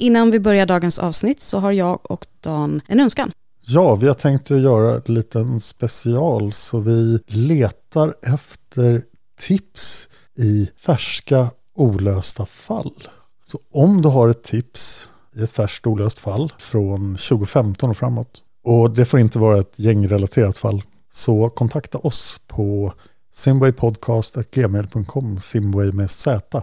Innan vi börjar dagens avsnitt så har jag och Dan en önskan. Ja, vi har tänkt att göra en liten special så vi letar efter tips i färska olösta fall. Så om du har ett tips i ett färskt olöst fall från 2015 och framåt och det får inte vara ett gängrelaterat fall så kontakta oss på simwaypodcast.gmail.com Simway med Z.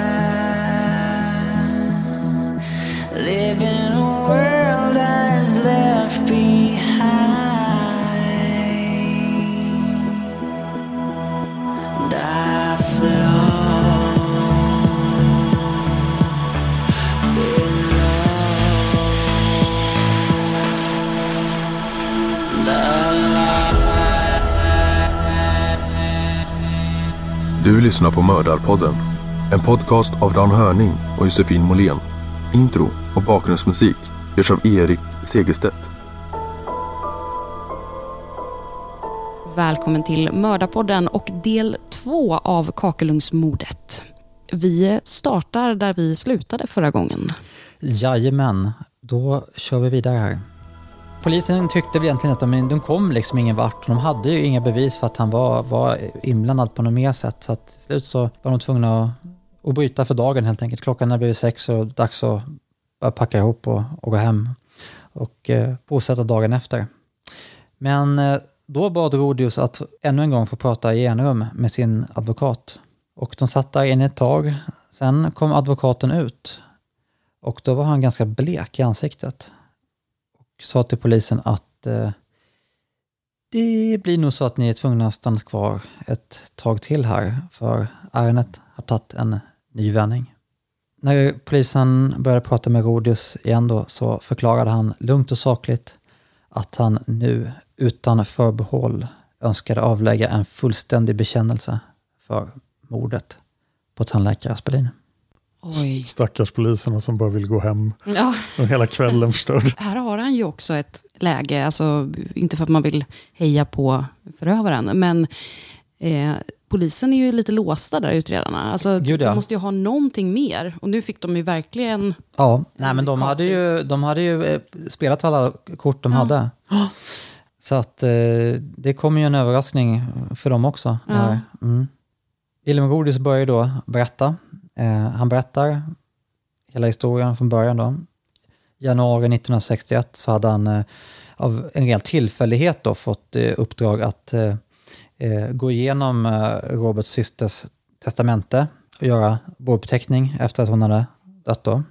Du lyssnar på Mördarpodden. En podcast av Dan Hörning och Josefin Måhlén. Intro och bakgrundsmusik görs av Erik Segerstedt. Välkommen till Mördarpodden och del två av Kakelungsmordet. Vi startar där vi slutade förra gången. Jajamän, då kör vi vidare här. Polisen tyckte väl egentligen att de, de kom liksom ingen vart. De hade ju inga bevis för att han var, var inblandad på något mer sätt. Så att till slut så var de tvungna att, att bryta för dagen helt enkelt. Klockan hade blivit sex och dags att börja packa ihop och, och gå hem. Och eh, bosätta dagen efter. Men eh, då bad Rodius att ännu en gång få prata i enrum med sin advokat. Och de satt där inne ett tag. Sen kom advokaten ut. Och då var han ganska blek i ansiktet sa till polisen att eh, det blir nog så att ni är tvungna att stanna kvar ett tag till här, för ärendet har tagit en ny vändning. När polisen började prata med Rodius igen då, så förklarade han lugnt och sakligt att han nu utan förbehåll önskade avlägga en fullständig bekännelse för mordet på tandläkare Aspelin. Oj. Stackars poliserna som bara vill gå hem Ja, och hela kvällen förstörd. här har han ju också ett läge, alltså inte för att man vill heja på förövaren, men eh, polisen är ju lite låsta där, utredarna. Alltså, Gud, ja. De måste ju ha någonting mer. Och nu fick de ju verkligen... Ja, nej men de hade ju, de hade ju eh, spelat alla kort de hade. Så att eh, det kommer ju en överraskning för dem också. Ja. Mm. Willem Rodius börjar ju då berätta. Eh, han berättar hela historien från början då. Januari 1961 så hade han eh, av en ren tillfällighet då fått eh, uppdrag att eh, eh, gå igenom eh, Roberts systers testamente och göra bouppteckning efter att hon hade dött då.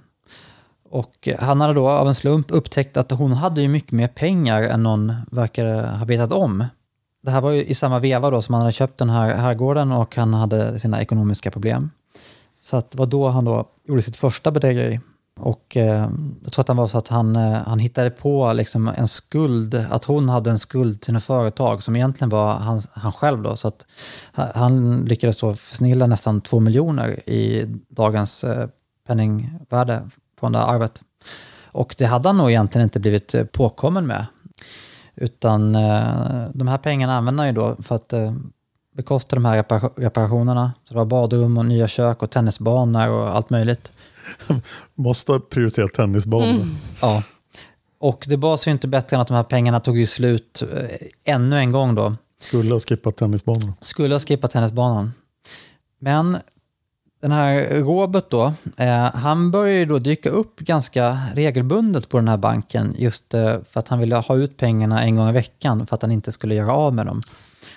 Och han hade då av en slump upptäckt att hon hade ju mycket mer pengar än någon verkade ha vetat om. Det här var ju i samma veva då som han hade köpt den här herrgården och han hade sina ekonomiska problem. Så att det var då han då gjorde sitt första bedrägeri. Och eh, jag tror att han var så att han, eh, han hittade på liksom en skuld, att hon hade en skuld till ett företag som egentligen var han, han själv då. Så att han lyckades då försnilla nästan två miljoner i dagens eh, penningvärde på det där arvet. Och det hade han nog egentligen inte blivit eh, påkommen med. Utan eh, de här pengarna använde han ju då för att eh, bekosta de här repara- reparationerna. Så det var badrum och nya kök och tennisbanor och allt möjligt. Måste prioritera tennisbanorna. Ja. Och det var så inte bättre än att de här pengarna tog ju slut eh, ännu en gång då. Skulle ha skippat tennisbanorna. Skulle ha skippat tennisbanan. Men den här Robert då, eh, han började ju då dyka upp ganska regelbundet på den här banken just eh, för att han ville ha ut pengarna en gång i veckan för att han inte skulle göra av med dem.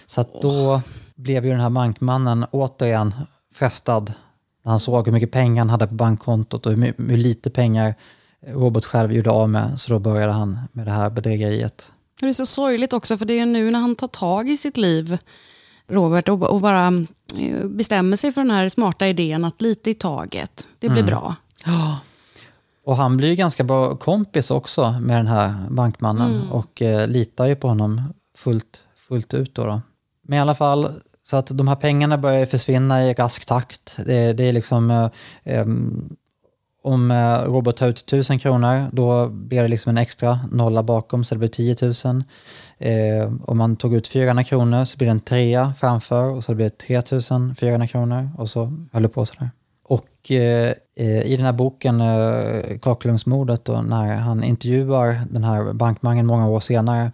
Så att då blev ju den här bankmannen återigen frestad när han såg hur mycket pengar han hade på bankkontot och hur, hur lite pengar Robert själv gjorde av med. Så då började han med det här bedrägeriet. Det är så sorgligt också, för det är nu när han tar tag i sitt liv, Robert, och, och bara eh, bestämmer sig för den här smarta idén att lite i taget, det blir bra. Ja. Och han blir ju ganska bra kompis också med den här bankmannen och eh, litar ju på honom fullt, fullt ut. Då, då. Men i alla fall, så att de här pengarna börjar försvinna i rask takt. Det, det är liksom, eh, ehm, om eh, Robert tar ut 1000 kronor, då blir det liksom en extra nolla bakom, så det blir 10 000. Eh, om man tog ut 400 kronor så blir det en trea framför och så blir det 3400 kronor och så höll det på sådär. Och eh, eh, i den här boken, eh, Kakelugnsmordet, när han intervjuar den här bankmannen många år senare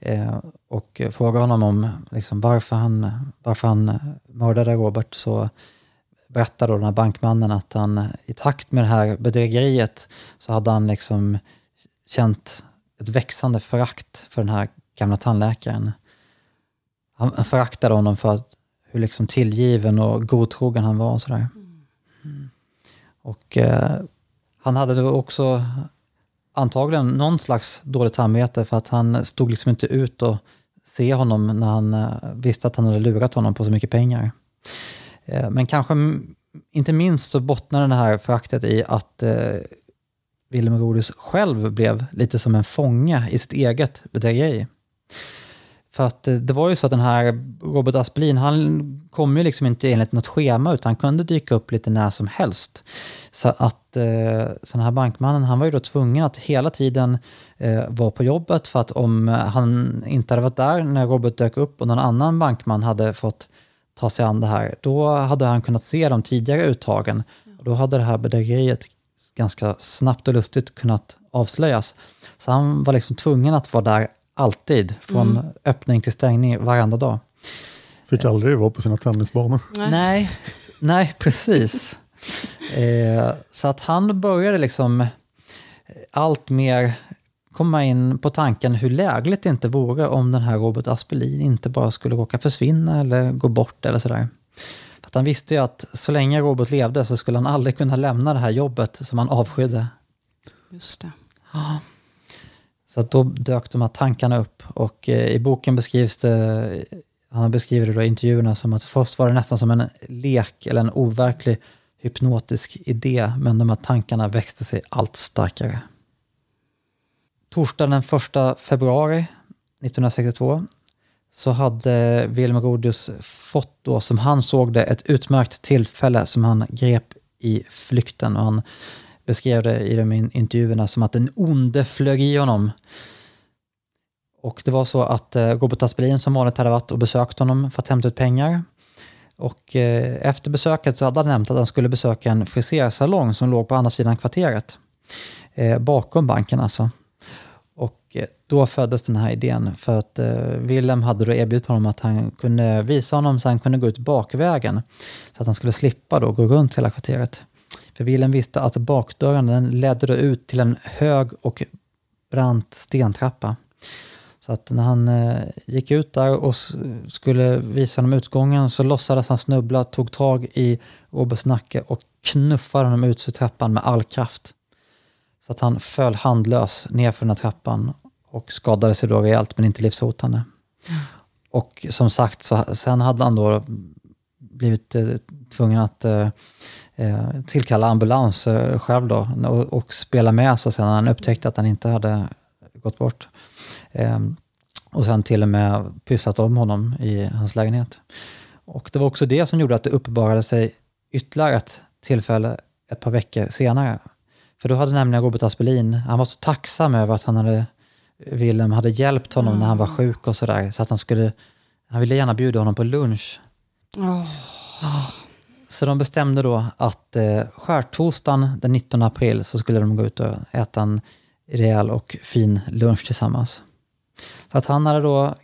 eh, och frågar honom om liksom, varför, han, varför han mördade Robert, så berättar då den här bankmannen att han i takt med det här bedrägeriet så hade han liksom känt ett växande förakt för den här gamla tandläkaren. Han, han föraktade honom för att, hur liksom tillgiven och godtrogen han var och sådär. Mm. Och eh, han hade då också antagligen någon slags dåligt samvete för att han stod liksom inte ut och se honom när han eh, visste att han hade lurat honom på så mycket pengar. Eh, men kanske inte minst så bottnade det här föraktet i att eh, Willem Rodius själv blev lite som en fånge i sitt eget bedrägeri. För att eh, det var ju så att den här Robert Aspelin, han kom ju liksom inte enligt något schema utan han kunde dyka upp lite när som helst. Så att eh, så den här bankmannen, han var ju då tvungen att hela tiden eh, vara på jobbet för att om han inte hade varit där när Robert dök upp och någon annan bankman hade fått ta sig an det här, då hade han kunnat se de tidigare uttagen. Och då hade det här bedrägeriet ganska snabbt och lustigt kunnat avslöjas. Så han var liksom tvungen att vara där alltid, från öppning till stängning varenda dag. Fick aldrig vara på sina tennisbanor. Nej. Nej, nej precis. Eh, så att han började liksom eh, allt mer komma in på tanken hur lägligt det inte vore om den här Robert Aspelin inte bara skulle råka försvinna eller gå bort eller sådär. För att han visste ju att så länge Robert levde så skulle han aldrig kunna lämna det här jobbet som han avskydde. Just det. Så att då dök de här tankarna upp och eh, i boken beskrivs det, han beskriver det då i intervjuerna som att först var det nästan som en lek eller en overklig hypnotisk idé, men de här tankarna växte sig allt starkare. Torsdagen den 1 februari 1962 så hade Wilhelm Rodius fått då, som han såg det, ett utmärkt tillfälle som han grep i flykten och han beskrev det i de intervjuerna som att den onde flög i honom. Och det var så att eh, Robert Aspelin som vanligt hade varit och besökt honom för att hämta ut pengar. Och eh, efter besöket så hade han nämnt att han skulle besöka en frisersalong som låg på andra sidan kvarteret. Eh, bakom banken alltså. Och eh, då föddes den här idén. För att eh, Willem hade då erbjudit honom att han kunde visa honom så han kunde gå ut bakvägen. Så att han skulle slippa då gå runt hela kvarteret. För Wilhelm visste att bakdörren den ledde då ut till en hög och brant stentrappa. Så att när han eh, gick ut där och skulle visa honom utgången så låtsades han snubbla, tog tag i Roberts nacke och knuffade honom ut för trappan med all kraft. Så att han föll handlös ner för den här trappan och skadade sig då rejält men inte livshotande. Och som sagt, så, sen hade han då blivit eh, tvungen att eh, eh, tillkalla ambulans eh, själv då och, och spela med så sen när han upptäckte att han inte hade gått bort. Eh, och sen till och med pysslat om honom i hans lägenhet. Och det var också det som gjorde att det uppenbarade sig ytterligare ett tillfälle ett par veckor senare. För då hade nämligen Robert Aspelin, han var så tacksam över att han hade, Willem hade hjälpt honom när han var sjuk och sådär. Så att han skulle, han ville gärna bjuda honom på lunch. Åh, så de bestämde då att eh, skärtorsdagen den 19 april så skulle de gå ut och äta en rejäl och fin lunch tillsammans. Så att han hade då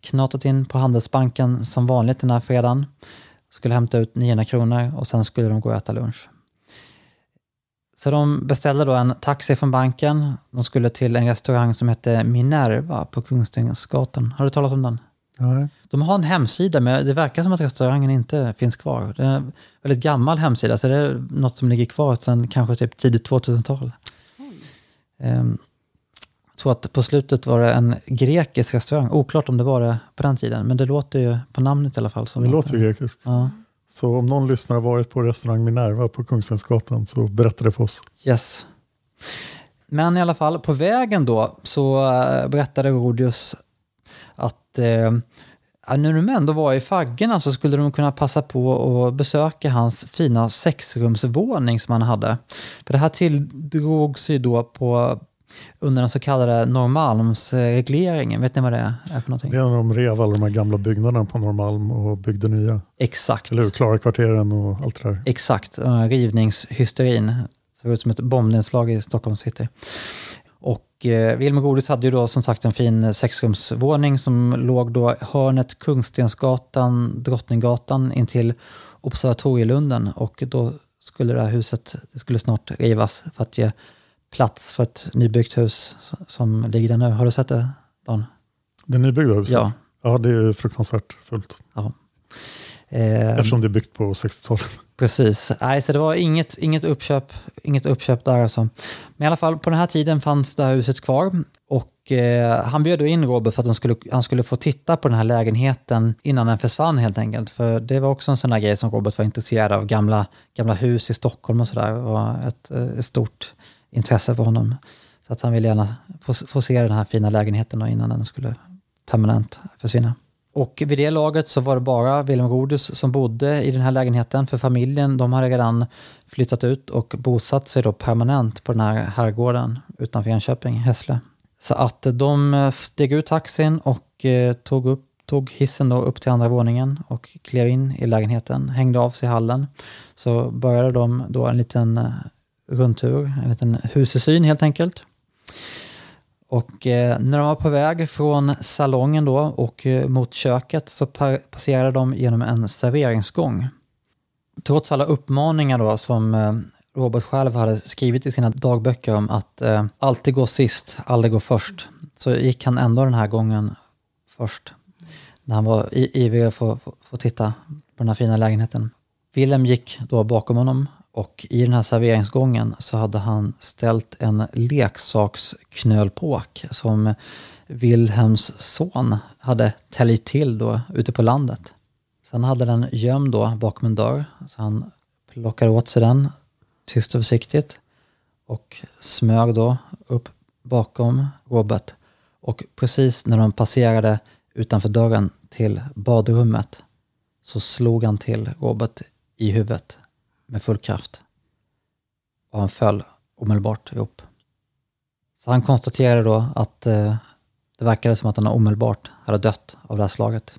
knatat in på Handelsbanken som vanligt den här fredagen. Skulle hämta ut 900 kronor och sen skulle de gå och äta lunch. Så de beställde då en taxi från banken. De skulle till en restaurang som hette Minerva på Kungstensgatan. Har du talat om den? Nej. De har en hemsida, men det verkar som att restaurangen inte finns kvar. Det är en väldigt gammal hemsida, så det är något som ligger kvar sedan kanske typ tidigt 2000-tal. Ehm, Jag tror att på slutet var det en grekisk restaurang. Oklart om det var det på den tiden, men det låter ju på namnet i alla fall. Som Det låter ju grekiskt. Ja. Så om någon lyssnare har varit på restaurang Minerva på Kungstensgatan så berätta det för oss. Yes. Men i alla fall, på vägen då så eh, berättade Rodius att eh, när de ändå var i faggorna så skulle de kunna passa på att besöka hans fina sexrumsvåning som han hade. För det här tilldrog sig då på under den så kallade Norrmalmsregleringen. Vet ni vad det är för någonting? Det är när de rev alla de här gamla byggnaderna på Norrmalm och byggde nya. Exakt. Eller hur? Klara kvarteren och allt det där. Exakt, rivningshysterin. Såg ut som ett bombnedslag i Stockholms city. Och eh, Wilmer Godis hade ju då som sagt en fin sexrumsvåning som låg då hörnet Kungstensgatan, Drottninggatan in till Observatorielunden och då skulle det här huset det skulle snart rivas för att ge plats för ett nybyggt hus som ligger där nu. Har du sett det, Dan? Det nybyggda huset? Ja. Ja, det är fruktansvärt fult. Eh, Eftersom det är byggt på 60-talet. Precis. Nej, så det var inget, inget, uppköp, inget uppköp där alltså. Men i alla fall, på den här tiden fanns det här huset kvar. Och eh, han bjöd då in Robert för att han skulle, han skulle få titta på den här lägenheten innan den försvann helt enkelt. För det var också en sån där grej som Robert var intresserad av. Gamla, gamla hus i Stockholm och sådär var ett, eh, ett stort intresse för honom. Så att han ville gärna få, få se den här fina lägenheten innan den skulle permanent försvinna. Och vid det laget så var det bara Wilhelm Rodus som bodde i den här lägenheten. För familjen, de hade redan flyttat ut och bosatt sig då permanent på den här herrgården utanför Enköping, Hässle. Så att de eh, steg ut taxin och eh, tog, upp, tog hissen då upp till andra våningen och klev in i lägenheten, hängde av sig i hallen. Så började de då en liten eh, rundtur, en liten husesyn helt enkelt. Och eh, när de var på väg från salongen då och eh, mot köket så par- passerade de genom en serveringsgång. Trots alla uppmaningar då som eh, Robert själv hade skrivit i sina dagböcker om att eh, alltid gå sist, aldrig gå först, så gick han ändå den här gången först. När han var i- ivrig att få, få, få titta på den här fina lägenheten. Wilhelm gick då bakom honom och i den här serveringsgången så hade han ställt en leksaksknölpåk som Wilhelms son hade täljt till då ute på landet. Sen hade den gömd då bakom en dörr, så han plockade åt sig den tyst och försiktigt och smög då upp bakom Robert. Och precis när de passerade utanför dörren till badrummet så slog han till Robert i huvudet med full kraft. Och han föll omedelbart ihop. Så han konstaterade då att eh, det verkade som att han omedelbart hade dött av det här slaget.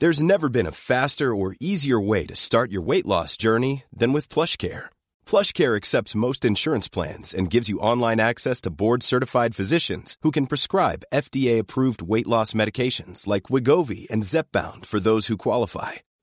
There's never been a faster or easier way to start your weight loss journey than with PlushCare. PlushCare accepts most insurance plans and gives you online access to board-certified physicians who can prescribe FDA-approved weight loss medications like Wigovi and Zepbound for those who qualify.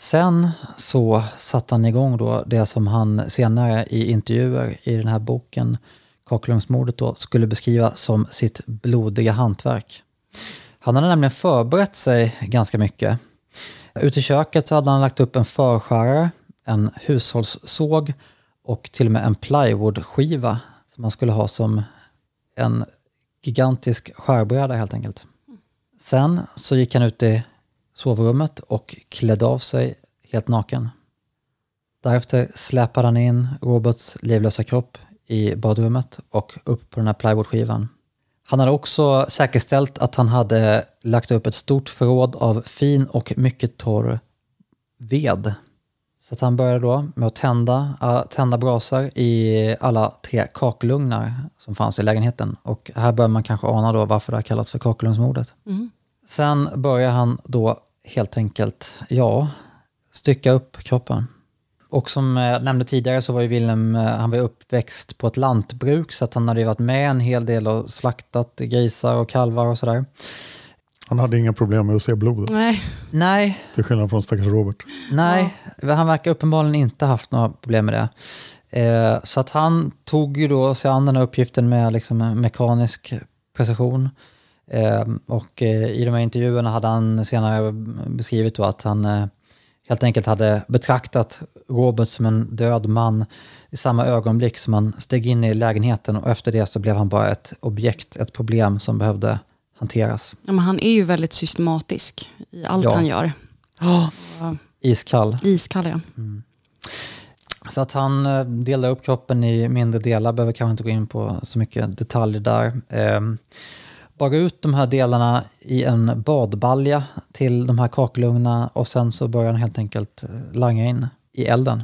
Sen så satte han igång då det som han senare i intervjuer i den här boken Kakelugnsmordet då skulle beskriva som sitt blodiga hantverk. Han hade nämligen förberett sig ganska mycket. Ute i köket så hade han lagt upp en förskärare, en hushållssåg och till och med en plywoodskiva som han skulle ha som en gigantisk skärbräda helt enkelt. Sen så gick han ut i sovrummet och klädde av sig helt naken. Därefter släpade han in Roberts livlösa kropp i badrummet och upp på den här plywoodskivan. Han hade också säkerställt att han hade lagt upp ett stort förråd av fin och mycket torr ved. Så att han började då med att tända, äh, tända brasor i alla tre kakelugnar som fanns i lägenheten. Och här bör man kanske ana då varför det har kallats för kakelugnsmordet. Mm. Sen börjar han då helt enkelt, ja, stycka upp kroppen. Och som jag nämnde tidigare så var ju Wilhelm, han var uppväxt på ett lantbruk så att han hade ju varit med en hel del och slaktat grisar och kalvar och sådär. Han hade inga problem med att se blodet. Nej. Nej, Till skillnad från stackars Robert. nej, han verkar uppenbarligen inte haft några problem med det. Eh, så att han tog ju då sig an den här uppgiften med liksom mekanisk precision. Eh, och eh, i de här intervjuerna hade han senare beskrivit då att han eh, helt enkelt hade betraktat Robert som en död man i samma ögonblick som han steg in i lägenheten och efter det så blev han bara ett objekt, ett problem som behövde hanteras. Ja, men han är ju väldigt systematisk i allt Ja. han gör. Iskall. Iskall, ja. Så att han eh, delade upp kroppen i mindre delar, behöver kanske inte gå in på så mycket detaljer där. Eh, ut de här delarna i en badbalja till de här kakelugnarna och sen så började han helt enkelt eh, langa in i elden.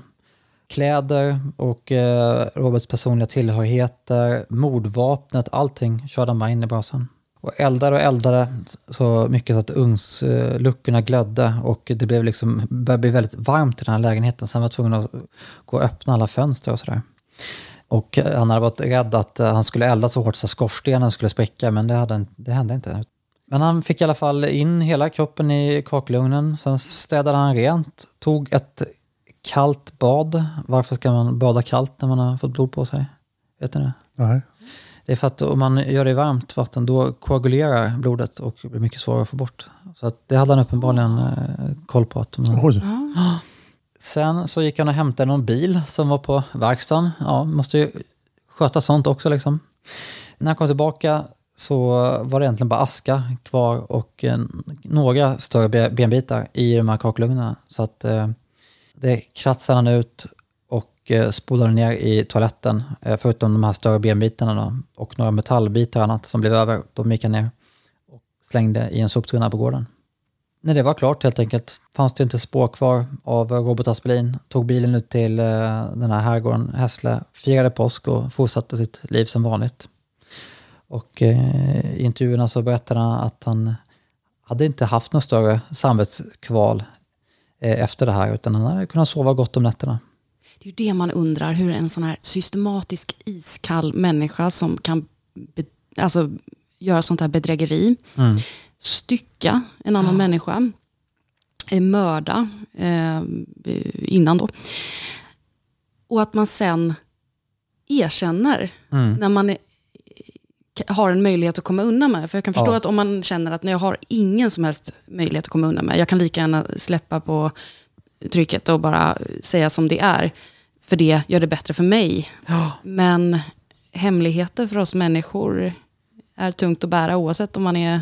Kläder och eh, Roberts personliga tillhörigheter, mordvapnet, allting körde han bara in i brasan. Och eldade och eldade så mycket så att ugnsluckorna eh, glödde och det blev liksom, började bli väldigt varmt i den här lägenheten. Sen var jag tvungen att gå och öppna alla fönster och sådär. Och han hade varit rädd att eh, han skulle elda så hårt så att skorstenen skulle spricka, men det, hade, det hände inte. Men han fick i alla fall in hela kroppen i kakelugnen, sen städade han rent, tog ett kallt bad. Varför ska man bada kallt när man har fått blod på sig? Vet ni det? Nej. Det är för att om man gör det i varmt vatten, då koagulerar blodet och blir mycket svårare att få bort. Så att det hade han uppenbarligen eh, koll på. Att de, Oj. Sen så gick han och hämtade någon bil som var på verkstaden. Ja, måste ju sköta sånt också liksom. När han kom tillbaka så var det egentligen bara aska kvar och några större benbitar i de här kakelugnarna. Så att eh, Det kratsade han ut och eh, spolade ner i toaletten, eh, förutom de här större benbitarna då, och några metallbitar och annat som blev över. De gick han ner och slängde i en soptunna på gården. När det var klart helt enkelt fanns det inte spår kvar av Robert Aspelin. Tog bilen ut till eh, den här herrgården Hässle, firade påsk och fortsatte sitt liv som vanligt. Och eh, i intervjuerna så berättade han att han hade inte haft någon större samvetskval eh, efter det här, utan han hade kunnat sova gott om nätterna. Det är ju det man undrar, hur en sån här systematisk iskall människa som kan be, alltså, göra sånt här bedrägeri, Mm. Stycka en annan människa, eh, mörda eh, innan då. Och att man sen erkänner Mm. när man är, har en möjlighet att komma undan med. För jag kan förstå Ja. att om man känner att när jag har ingen som helst möjlighet att komma undan med, jag kan lika gärna släppa på trycket och bara säga som det är. För det gör det bättre för mig. Men hemligheter för oss människor är tungt att bära oavsett om man är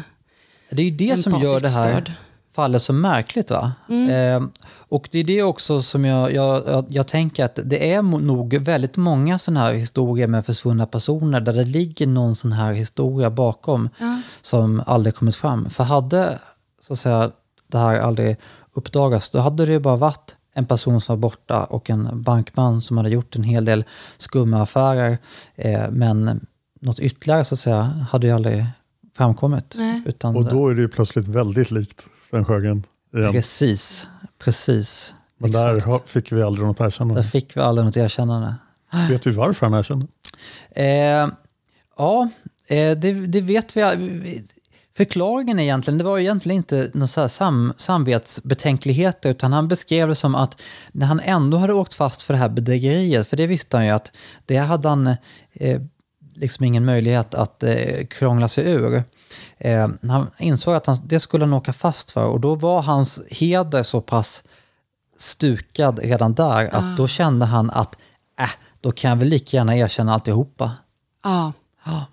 Det är ju det som gör det här störd. fallet så märkligt. va? Eh, och det är det också som jag, jag, jag, jag tänker att det är nog väldigt många sådana här historier med försvunna personer där det ligger någon sån här historia bakom Ja. som aldrig kommit fram. För hade så att säga, det här aldrig uppdagats, då hade det ju bara varit en person som var borta och en bankman som hade gjort en hel del skumma affärer. Eh, men något ytterligare så att säga hade ju aldrig framkommit. Nej. Utan Och då är det ju plötsligt väldigt likt Sven Sjögren igen. Precis, precis. Men där har- fick vi aldrig något Där erkännande. fick vi aldrig något erkännande. Vet vi varför han erkände? Eh, ja, eh, det, det vet vi. Förklaringen egentligen, det var egentligen inte så här sam, samvetsbetänkligheter, utan han beskrev det som att när han ändå hade åkt fast för det här bedrägeriet, för det visste han ju att det hade han eh, liksom ingen möjlighet att eh, krångla sig ur. Eh, han insåg att han, det skulle han åka fast för och då var hans heder så pass stukad redan där att då kände han att äh, då kan jag väl lika gärna erkänna alltihopa. Ja. Ja.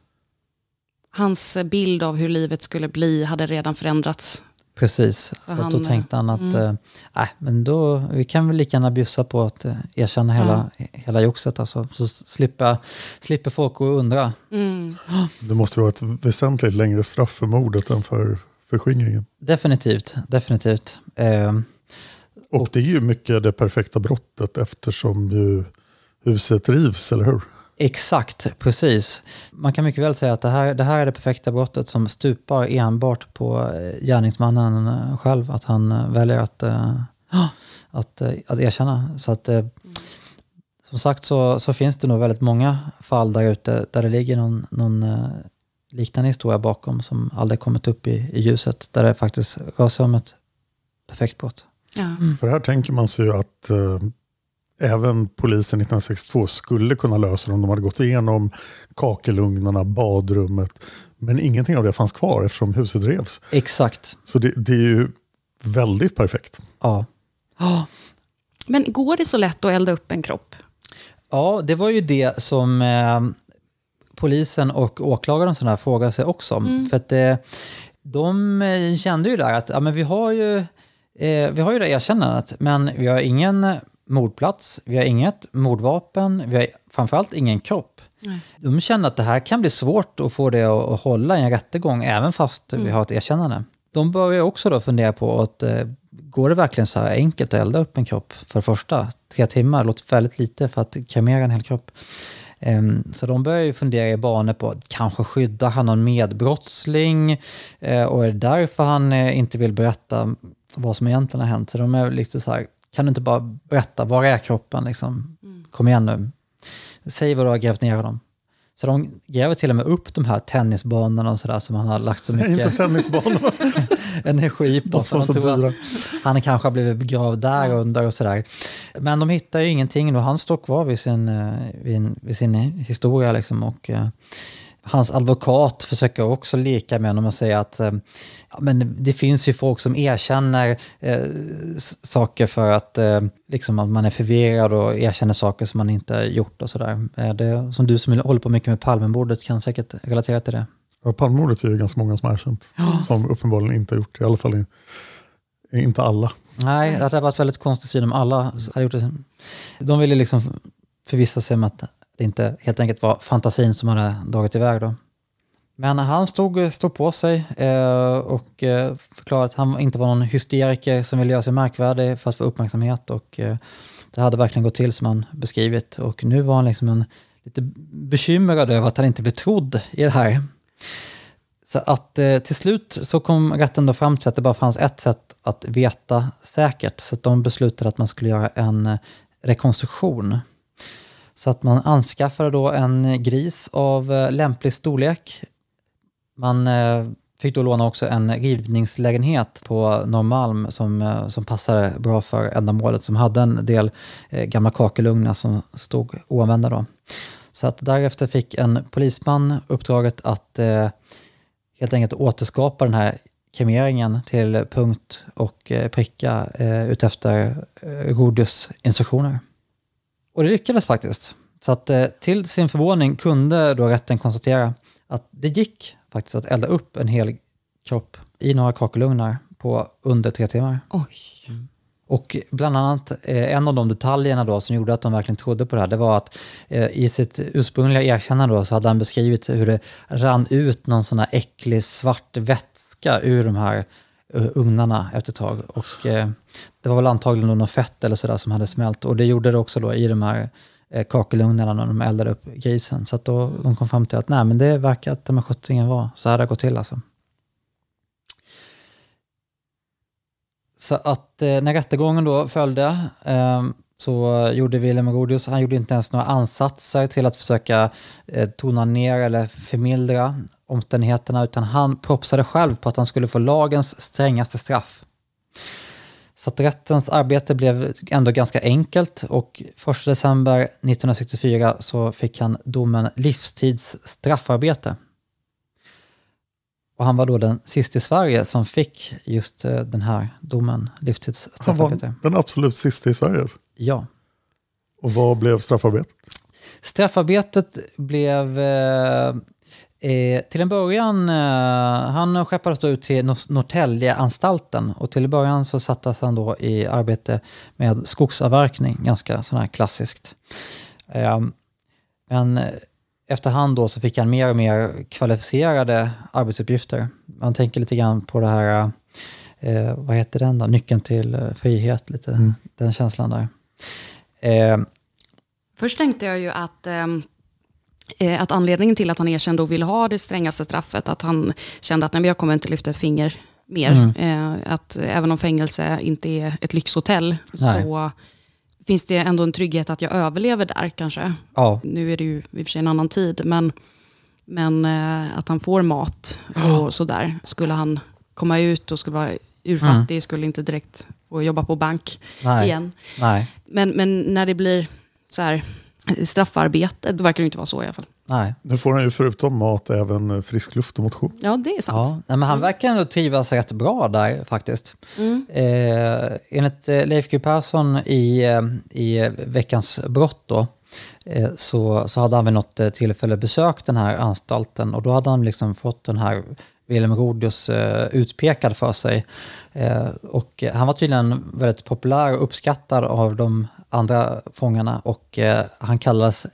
Hans bild av hur livet skulle bli hade redan förändrats. Precis, så, att då han, tänkte han att mm. eh, äh, men då, vi kan väl lika gärna bjussa på att eh, erkänna hela, hela joxet. Alltså, så slipper, slipper folk att undra. Mm. Det måste vara ett väsentligt längre straff för mordet än för förskingringen. Definitivt, definitivt. Eh, Och det är ju mycket det perfekta brottet eftersom ju huset rivs, eller hur? Exakt, precis. Man kan mycket väl säga att det här, det här är det perfekta brottet som stupar enbart på eh, gärningsmannen eh, själv. Att han eh, väljer att, eh, att, att erkänna. Så att, som sagt så, så finns det nog väldigt många fall där ute där det ligger någon, någon liknande historia bakom som aldrig kommit upp i, i ljuset. Där det faktiskt rör sig om ett perfekt brott. Ja. För här tänker man sig ju att även polisen 1962 skulle kunna lösa det om de hade gått igenom kakelugnarna, badrummet. Men ingenting av det fanns kvar eftersom huset revs. Exakt. Så det, det är ju väldigt perfekt. Ja. Ja. Men går det så lätt att elda upp en kropp? Ja, det var ju det som eh, polisen och åklagaren sådana här frågade sig också. om. För att eh, de eh, kände ju där att ja, men vi, har ju, eh, vi har ju det erkännandet, men vi har ingen mordplats, vi har inget mordvapen, vi har framförallt ingen kropp. Nej. De kände att det här kan bli svårt att få det att, att hålla i en rättegång, även fast vi har ett erkännande. De börjar också då fundera på att eh, går det verkligen så här enkelt att elda upp en kropp? För det första, tre timmar låter väldigt lite för att kremera en hel kropp. Ehm, Så de börjar ju fundera i banor på kanske skydda han någon medbrottsling eh, och är det därför han eh, inte vill berätta vad som egentligen har hänt. Så de är lite så här, kan du inte bara berätta, var är kroppen liksom? Kom igen nu. Säg vad du har grävt ner honom. Så de gräver till och med upp de här tennisbanorna och sådär som han har lagt så Inte mycket tennisbanorna, energi på. Så de tror han kanske har blivit begravd där under och sådär. Men de hittar ju ingenting och han står kvar vid sin, eh, vid, vid sin historia. Liksom och, eh, hans advokat försöker också leka med honom och säga att eh, ja, men det finns ju folk som erkänner eh, saker för att, eh, liksom att man är förvirrad och erkänner saker som man inte har gjort och sådär. Eh, som du som håller på mycket med Palmemordet kan säkert relatera till det. Ja, Palmemordet är ju ganska många som har erkänt. Som uppenbarligen inte har gjort det. I alla fall inte alla. Nej, det hade varit väldigt konstig syn om alla hade gjort det. De ville liksom förvissa sig om att det inte helt enkelt var fantasin som hade dragit iväg då. Men han stod, stod på sig eh, och eh, förklarade att han inte var någon hysteriker som ville göra sig märkvärdig för att få uppmärksamhet. Och, eh, det hade verkligen gått till som han beskrivit. Och nu var han liksom en, lite bekymrad över att han inte blev trodd i det här. Så att eh, till slut så kom rätten då fram till att det bara fanns ett sätt att veta säkert. Så att de beslutade att man skulle göra en eh, rekonstruktion. Så att man anskaffade då en gris av eh, lämplig storlek. Man eh, fick då låna också en rivningslägenhet på Norrmalm som, eh, som passade bra för ändamålet, som hade en del gamla kakelugnar som stod oanvända då. Så att därefter fick en polisman uppdraget att eh, helt enkelt återskapa den här kremeringen till punkt och pricka eh, utefter eh, Rodius instruktioner. Och det lyckades faktiskt. Så att eh, till sin förvåning kunde då rätten konstatera att det gick faktiskt att elda upp en hel kropp i några kakelugnar på under tre timmar. Oj. Och bland annat eh, en av de detaljerna då som gjorde att de verkligen trodde på det här, det var att eh, i sitt ursprungliga erkännande då, så hade han beskrivit hur det rann ut någon sån här äcklig svart vätska ur de här Eh, ugnarna efter ett tag. Och eh, det var väl antagligen något fett eller sådär som hade smält. Och det gjorde det också då i de här eh, kakelugnarna när de eldade upp grisen. Så att då de kom fram till att nej, men det verkar att de här sjuttsingen var så här det har gått till alltså. Så att eh, när rättegången då följde eh, så gjorde Wilhelm Rodius, han gjorde inte ens några ansatser till att försöka eh, tona ner eller förmildra omständigheterna, utan han propsade själv på att han skulle få lagens strängaste straff. Så att rättens arbete blev ändå ganska enkelt och 1 december 1964 så fick han domen livstids straffarbete. Och han var då den sista i Sverige som fick just eh, den här domen, livstids Han var straffarbete. den absolut sista i Sverige. alltså. Ja. Och vad blev straffarbetet? Straffarbetet blev eh, eh, till en början, eh, han skeppades då ut till Nor- Norrtäljeanstalten och till en början så sattes han då i arbete med skogsavverkning, ganska sån här klassiskt. Eh, men efterhand då så fick han mer och mer kvalificerade arbetsuppgifter. Man tänker lite grann på det här, eh, vad heter den då, nyckeln till eh, frihet, lite den känslan där. Eh, Först tänkte jag ju att, ehm, eh, att anledningen till att han erkände och ville ha det strängaste straffet, att han kände att nej, jag kommer inte lyfta ett finger mer. Mm. Eh, att även om fängelse inte är ett lyxhotell, Nej. så finns det ändå en trygghet att jag överlever där kanske. Ja. Nu är det ju i och för sig en annan tid, men, men eh, att han får mat och sådär. Skulle han komma ut och skulle vara urfattig, skulle inte direkt få jobba på bank Mm. Nej. igen. Nej. Men, men när det blir så här, straffarbete, då verkar det inte vara så i alla fall. Nej. Nu får han ju förutom mat även eh, frisk luft och motion. Ja, det är sant. Ja, nej, men han verkar ändå trivas rätt bra där faktiskt. Mm. Eh, enligt eh, Leif G Persson i, eh, i Veckans brott då, eh, så, så hade han vid något tillfälle besökt den här anstalten och då hade han liksom fått den här Wilhelm Rodius eh, utpekad för sig. Eh, och han var tydligen väldigt populär och uppskattad av de andra fångarna och eh, han kallades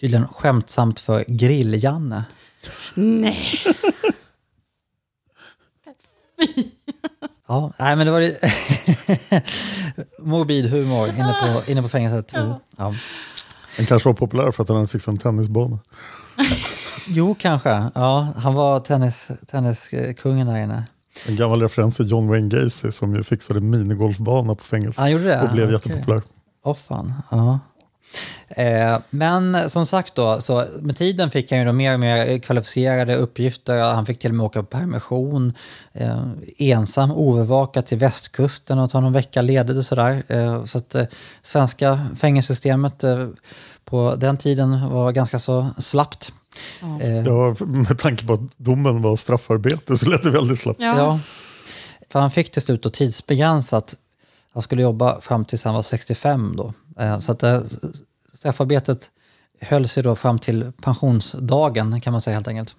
tydligen skämtsamt för Grill-Janne. Nej. Ja, nej men det var ju morbid humor inne på, inne på fängelset. Ja. Ja. Han kanske var populär för att han fixat en tennisbana. Jo, kanske. Ja, han var tennis, tenniskungen där inne. En gammal referens till John Wayne Gacy som ju fixade minigolfbana på fängelset. Och blev Okej. jättepopulär. Åh fan. Ja. Eh, men som sagt då, så med tiden fick han ju då mer och mer kvalificerade uppgifter. Han fick till och med åka på permission, eh, ensam, oövervakad till västkusten och ta någon vecka ledigt och sådär. Eh, så att eh, svenska fängelsesystemet eh, på den tiden var ganska så slappt. Eh, Ja, med tanke på att domen var straffarbete så lät det väldigt slappt. Ja. För han fick till slut då tidsbegränsat. Han skulle jobba fram tills han var 65 då. Eh, så att eh, straffarbetet höll sig då fram till pensionsdagen kan man säga helt enkelt.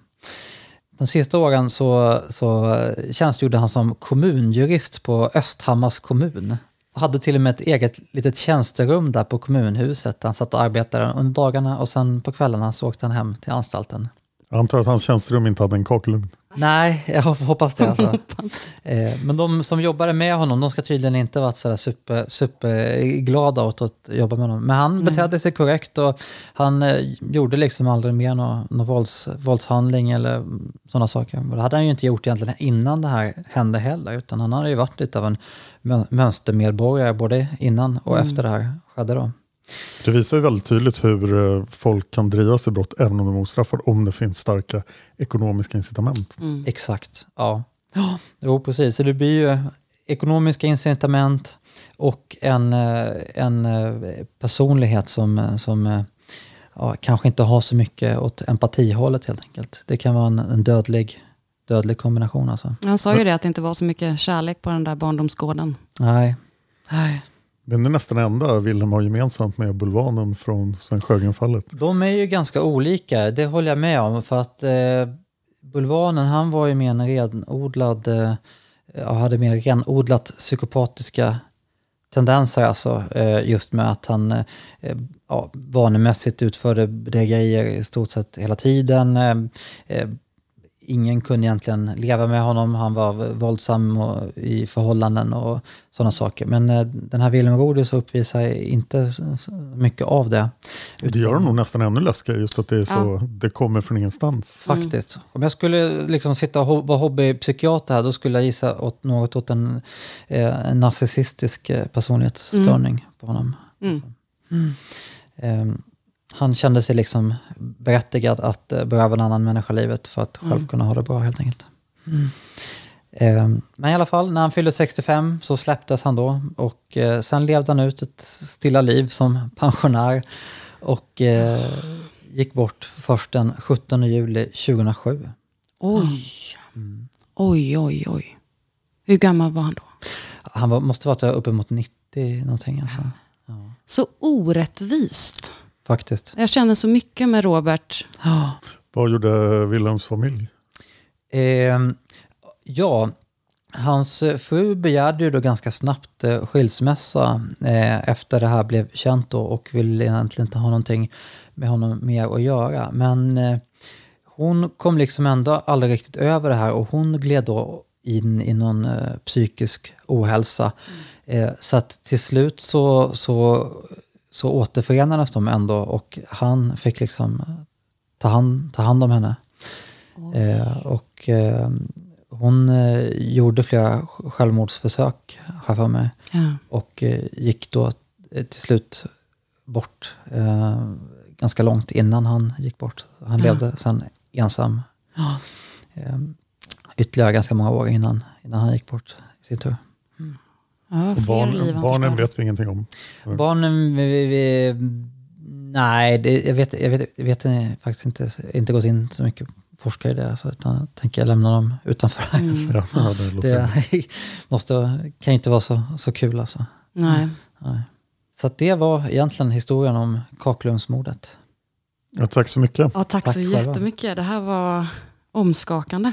De sista åren så, så eh, tjänstgjorde han som kommunjurist på Östhammars kommun. Och hade till och med ett eget litet tjänsterum där på kommunhuset. Han satt och arbetade under dagarna och sen på kvällarna så åkte han hem till anstalten. Jag antar att hans tjänsterum inte hade en kakelugn. Nej, jag hoppas det. Alltså. eh, men de som jobbade med honom, de ska tydligen inte varit sådär super, superglada åt att jobba med honom. Men han betedde sig korrekt och han eh, gjorde liksom aldrig mer någon, någon vålds, våldshandling eller sådana saker. Och det hade han ju inte gjort egentligen innan det här hände heller, utan han hade ju varit lite av en mö- mönstermedborgare både innan och Mm. efter det här skedde då. Det visar ju väldigt tydligt hur eh, folk kan drivas till brott även om de är ostraffade, om det finns starka ekonomiska incitament. Exakt, ja. Jo, precis. Så det blir ju ekonomiska incitament och en, eh, en eh, personlighet som, som ja, kanske inte har så mycket åt empatihållet helt enkelt. Det kan vara en, en dödlig, dödlig kombination alltså. Han sa ju det, att det inte var så mycket kärlek på den där barndomsgården. Nej. Nej. Men det är nästan det enda Wilhelm har gemensamt med Bulvanen från Sven Sjögren-fallet. De är ju ganska olika, det håller jag med om. För att eh, Bulvanen, han var ju mer en renodlad, eh, hade mer renodlat psykopatiska tendenser alltså. Eh, just med att han eh, ja, vanemässigt utförde bedrägerier i stort sett hela tiden. Eh, eh, ingen kunde egentligen leva med honom, han var våldsam och, i förhållanden och sådana saker. Men eh, den här Wilhelm Rodius uppvisar inte mycket av det. Det gör det nog nästan ännu läskigare, just att det, är så, Ja. det kommer från ingenstans. Faktiskt. Om jag skulle liksom sitta och ho- vara hobbypsykiater här, då skulle jag gissa åt något åt en, eh, en narcissistisk eh, personlighetsstörning på honom. Mm. Ehm, han kände sig liksom berättigad att eh, beröva en annan människa livet för att själv Mm. kunna ha det bra helt enkelt. Ehm, men i alla fall, när han fyllde 65 så släpptes han då och eh, sen levde han ut ett stilla liv som pensionär och eh, gick bort först den 17 juli 2007. Oj. Oj, oj, oj. Hur gammal var han då? Han var, måste varit uppemot 90 någonting alltså. Så orättvist. Faktiskt. Jag känner så mycket med Robert. Vad gjorde Wilhelms familj? Ehm, ja, hans eh, fru begärde ju då ganska snabbt eh, skilsmässa eh, efter det här blev känt då och ville egentligen inte ha någonting med honom mer att göra. Men eh, hon kom liksom ändå aldrig riktigt över det här och hon gled då in i någon eh, psykisk ohälsa. Eh, så att till slut så, så, så återförenades de ändå och han fick liksom ta hand, ta hand om henne. Eh, och eh, hon eh, gjorde flera sj- självmordsförsök, har jag för mig. Ja. Och eh, gick då eh, till slut bort eh, ganska långt innan han gick bort. Han Ja. levde sen ensam eh, ytterligare ganska många år innan, innan han gick bort i sin tur. Ja, Och barn, liv barnen vet vi ingenting om. Barnen, vi, vi, nej, det, jag, vet, jag, vet, jag vet faktiskt inte, inte gått in så mycket forskare i det, så utan jag tänker jag lämna dem utanför. Mm. Alltså. Ja, det det måste, kan inte vara så, så kul alltså. Nej. Nej. Så att det var egentligen historien om Kaklundsmordet. Ja, tack så mycket. Ja, tack, Tack så själva. jättemycket. Det här var omskakande.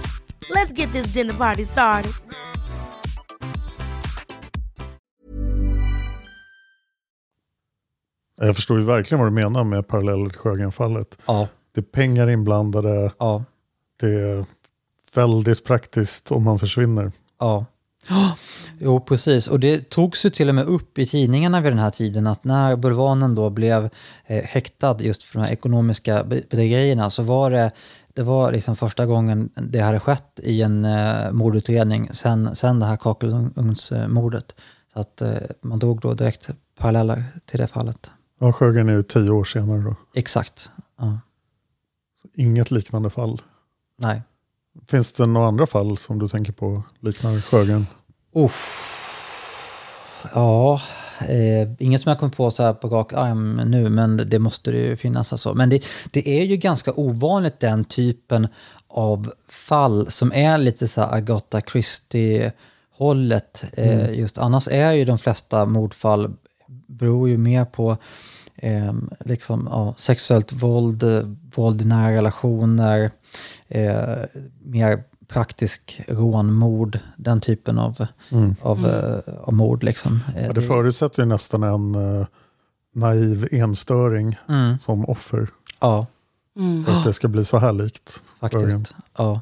Let's get this dinner party started. Jag förstår ju verkligen vad du menar med paralleller till Sjögrenfallet. Ja. Det är pengar inblandade. Ja. Det är väldigt praktiskt om man försvinner. Ja. Jo, precis. Och det togs ju till och med upp i tidningarna vid den här tiden att när Bulvanen då blev eh, häktad just för de här ekonomiska be- bedrägerierna så var det, det var liksom första gången det hade skett i en eh, mordutredning sen, sen det här kakelugnsmordet. Så att eh, man drog då direkt paralleller till det fallet. Ja, Sjögren är ju tio år senare då. Exakt. Ja. Inget liknande fall. Nej. Finns det några andra fall som du tänker på liknar Sjögren? Uff. Ja, eh, inget som jag kommer på så här på rak arm nu, men det måste det ju finnas. Alltså. Men det, det är ju ganska ovanligt den typen av fall som är lite så här Agatha Christie-hållet. Eh, Mm. just annars är ju de flesta mordfall beror ju mer på eh, liksom, ja, sexuellt våld, våld i nära relationer, eh, mer praktisk rånmord, den typen av, Mm. av, eh, av mord. Liksom. Eh, Ja, det förutsätter ju nästan en eh, naiv enstöring Mm. som offer. Ja, Mm. För att det ska bli så här likt. Faktiskt. Ja.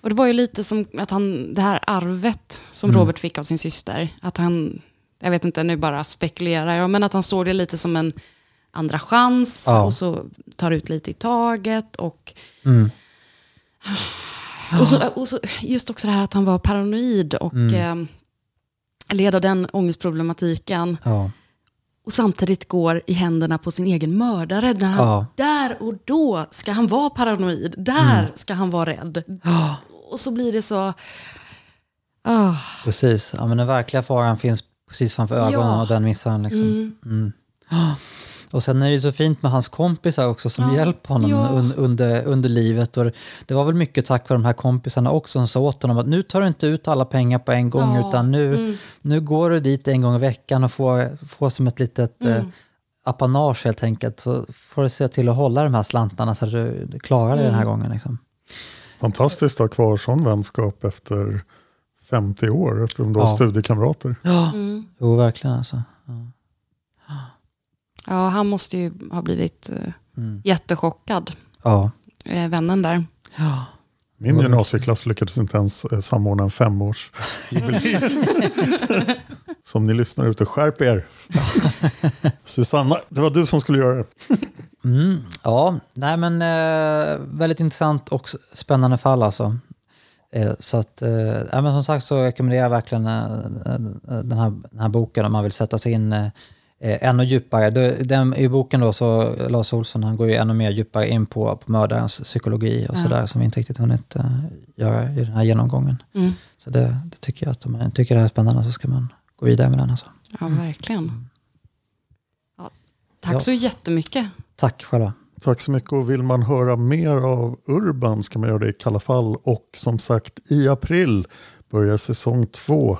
Och det var ju lite som att han, det här arvet som Mm. Robert fick av sin syster, att han, jag vet inte, nu bara spekulerar jag, men att han såg det lite som en andra chans Ja. och så tar ut lite i taget. Och, Mm. Och, så, och så just också det här att han var paranoid och Mm. eh, led av den ångestproblematiken. Ja. Och samtidigt går i händerna på sin egen mördare. När han, Ja. Där och då ska han vara paranoid. Där Mm. ska han vara rädd. Och så blir det så... Ah. Precis, ja, men den verkliga faran finns precis framför ögonen Ja. och den missar han. Liksom. Mm. Mm. Och sen är det så fint med hans kompisar också som Ja. hjälper honom Ja. un, under, under livet. Och det var väl mycket tack vare de här kompisarna också som sa åt honom att nu tar du inte ut alla pengar på en gång Ja. utan nu, Mm. nu går du dit en gång i veckan och får, får som ett litet eh, Mm. apanage helt enkelt. Så får du se till att hålla de här slantarna så att du, du klarar dig den här Mm. gången. Liksom. Fantastiskt att ha kvar sån vänskap efter 50 år, eftersom de var Ja. studiekamrater. Ja, Mm. jo verkligen alltså. Ja, han måste ju ha blivit eh, Mm. jättechockad, Ja. eh, vännen där. Ja. Min gymnasieklass lyckades inte ens eh, samordna en femårsjubileum. Som ni lyssnar ute, skärp er. Susanna, det var du som skulle göra det. Mm, ja, nej men eh, väldigt intressant och spännande fall alltså. Eh, så att, eh, ja, men som sagt så rekommenderar jag verkligen den, här, den här boken om man vill sätta sig in ännu djupare. Det- Den, I boken då så, Lars Olsson, han går ju ännu mer djupare in på, på mördarens psykologi och Ja. sådär som vi inte riktigt hunnit eh, göra i den här genomgången. Mm. Så det, det tycker jag att om man tycker det här är spännande så ska man gå vidare med den alltså. Ja, verkligen. Ja, tack Ja. så jättemycket. Tack själva. Tack så mycket och vill man höra mer av Urban ska man göra det i Kalla fall. Och som sagt i april börjar säsong två.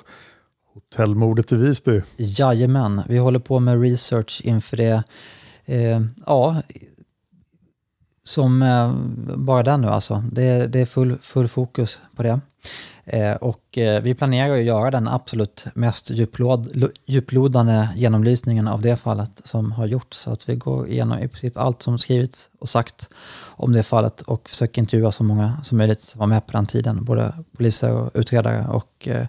Hotellmordet i Visby. Jajamän, vi håller på med research inför det. Eh, ja, som eh, bara den nu alltså. Det, det är full, full fokus på det. Eh, och eh, vi planerar att göra den absolut mest djuplod, djuplodande genomlysningen av det fallet som har gjorts. Så att vi går igenom i princip allt som skrivits och sagt om det fallet och försöker intervjua så många som möjligt som var med på den tiden. Både poliser och utredare och eh,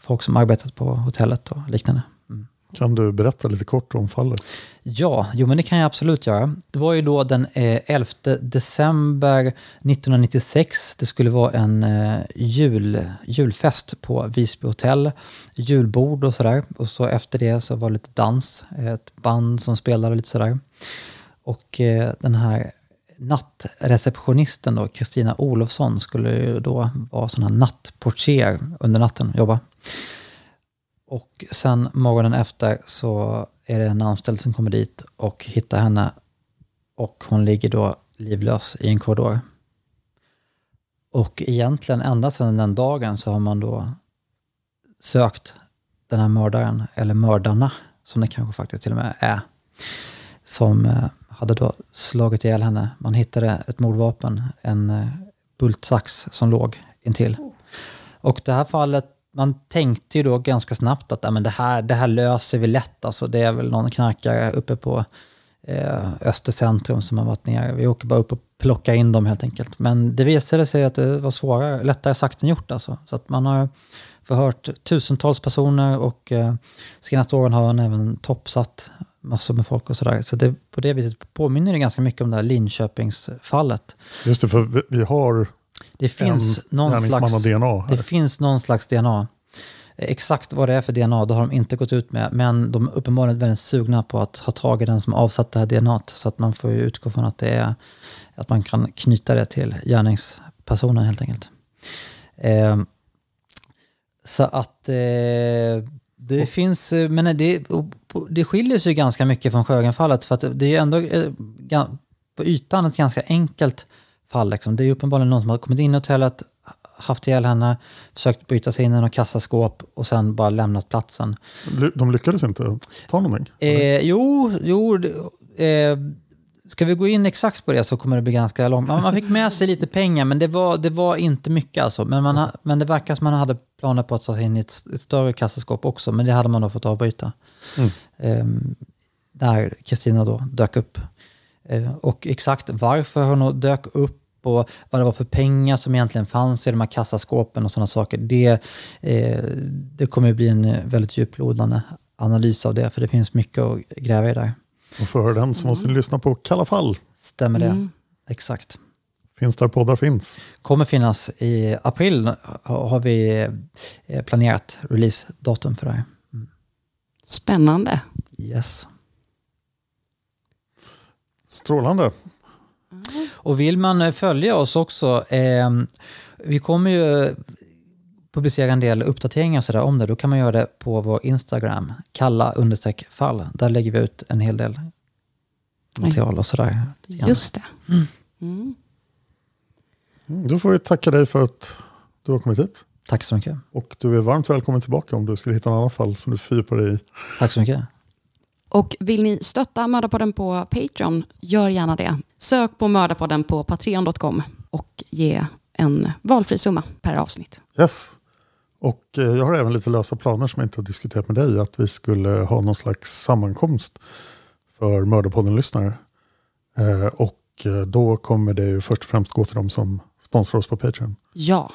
folk som arbetat på hotellet och liknande. Mm. Kan du berätta lite kort om fallet? Ja, jo men det kan jag absolut göra. Det var ju då den eh, 11 december 1996. Det skulle vara en eh, jul, julfest på Visby hotell. Julbord och sådär. Och så efter det så var det lite dans. Ett band som spelade lite sådär. Och eh, den här nattreceptionisten då, Kristina Olofsson, skulle ju då vara sån här nattportier under natten, jobba. Och sen morgonen efter så är det en anställd som kommer dit och hittar henne och hon ligger då livlös i en korridor. Och egentligen ända sedan den dagen så har man då sökt den här mördaren, eller mördarna, som det kanske faktiskt till och med är, som eh, hade då slagit ihjäl henne. Man hittade ett mordvapen, en eh, bultsax som låg intill. Och det här fallet, man tänkte ju då ganska snabbt att men det, här, det här löser vi lätt. Alltså, det är väl någon knarkare uppe på eh, Östercentrum som har varit nere. Vi åker bara upp och plockar in dem helt enkelt. Men det visade sig att det var svårare, lättare sagt än gjort. Alltså. Så att man har förhört tusentals personer och eh, senaste åren har han även toppsatt massor med folk och sådär. Så det, på det viset påminner det ganska mycket om det här Linköpingsfallet. Just det, för vi, vi har det finns någon slags, DNA. Det finns någon slags DNA. Exakt vad det är för DNA, det har de inte gått ut med. Men de är uppenbarligen väldigt sugna på att ha tag i den som avsatt det här DNA. Så att man får ju utgå från att det är att man kan knyta det till gärningspersonen helt enkelt. Eh, så att eh, det oh. finns, men det, det skiljer sig ganska mycket från Sjögrenfallet. För att det är ändå eh, på ytan ett ganska enkelt fall. Liksom. Det är uppenbarligen någon som har kommit in i hotellet, haft ihjäl henne, försökt bryta sig in i något kassaskåp och sen bara lämnat platsen. De lyckades inte ta någonting? Eh, jo, jo eh, ska vi gå in exakt på det så kommer det bli ganska långt. Man fick med sig lite pengar, men det var, det var inte mycket alltså. Men, man, men det verkar som man hade planer på att ta sig in i ett, ett större kassaskåp också, men det hade man då fått avbryta. Mm. Eh, där Kristina då dök upp. Eh, och exakt varför hon dök upp och vad det var för pengar som egentligen fanns i de här kassaskåpen och sådana saker. Det, eh, det kommer att bli en väldigt djuplodande analys av det, för det finns mycket att gräva i där. Och för den så måste ni lyssna på Kalla fall. Stämmer det, mm. exakt. Finns där poddar finns. Kommer finnas i april, har vi eh, planerat releasedatum för det här. Mm. Spännande. Yes. Strålande. Och vill man följa oss också, eh, vi kommer ju publicera en del uppdateringar så där om det, då kan man göra det på vår Instagram, kalla fall. Där lägger vi ut en hel del material och sådär. Just det. Mm. Mm. Då får vi tacka dig för att du har kommit hit. Tack så mycket. Och du är varmt välkommen tillbaka om du skulle hitta något annat fall som du fördjupar dig i. Tack så mycket. Och vill ni stötta Mördarpodden på Patreon, gör gärna det. Sök på Mördarpodden på patreon.com och ge en valfri summa per avsnitt. Yes. Och eh, jag har även lite lösa planer som jag inte har diskuterat med dig. Att vi skulle ha någon slags sammankomst för Mördarpodden-lyssnare. Eh, och eh, då kommer det ju först och främst gå till de som sponsrar oss på Patreon. Ja.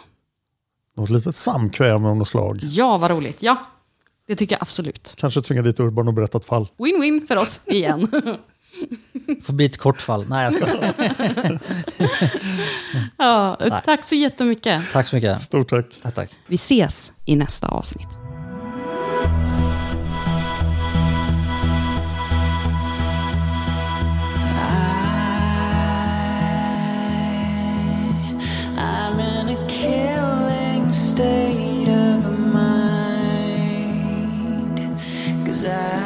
Något litet samkväm av något slag. Ja, vad roligt. Ja, det tycker jag absolut. Kanske tvinga dit Urban och berätta ett fall. Win-win för oss igen. Får bli ett kort fall. Nej, jag ska. ja, tack så jättemycket. Tack så mycket. Stort tack. tack, tack. Vi ses i nästa avsnitt. state Cause I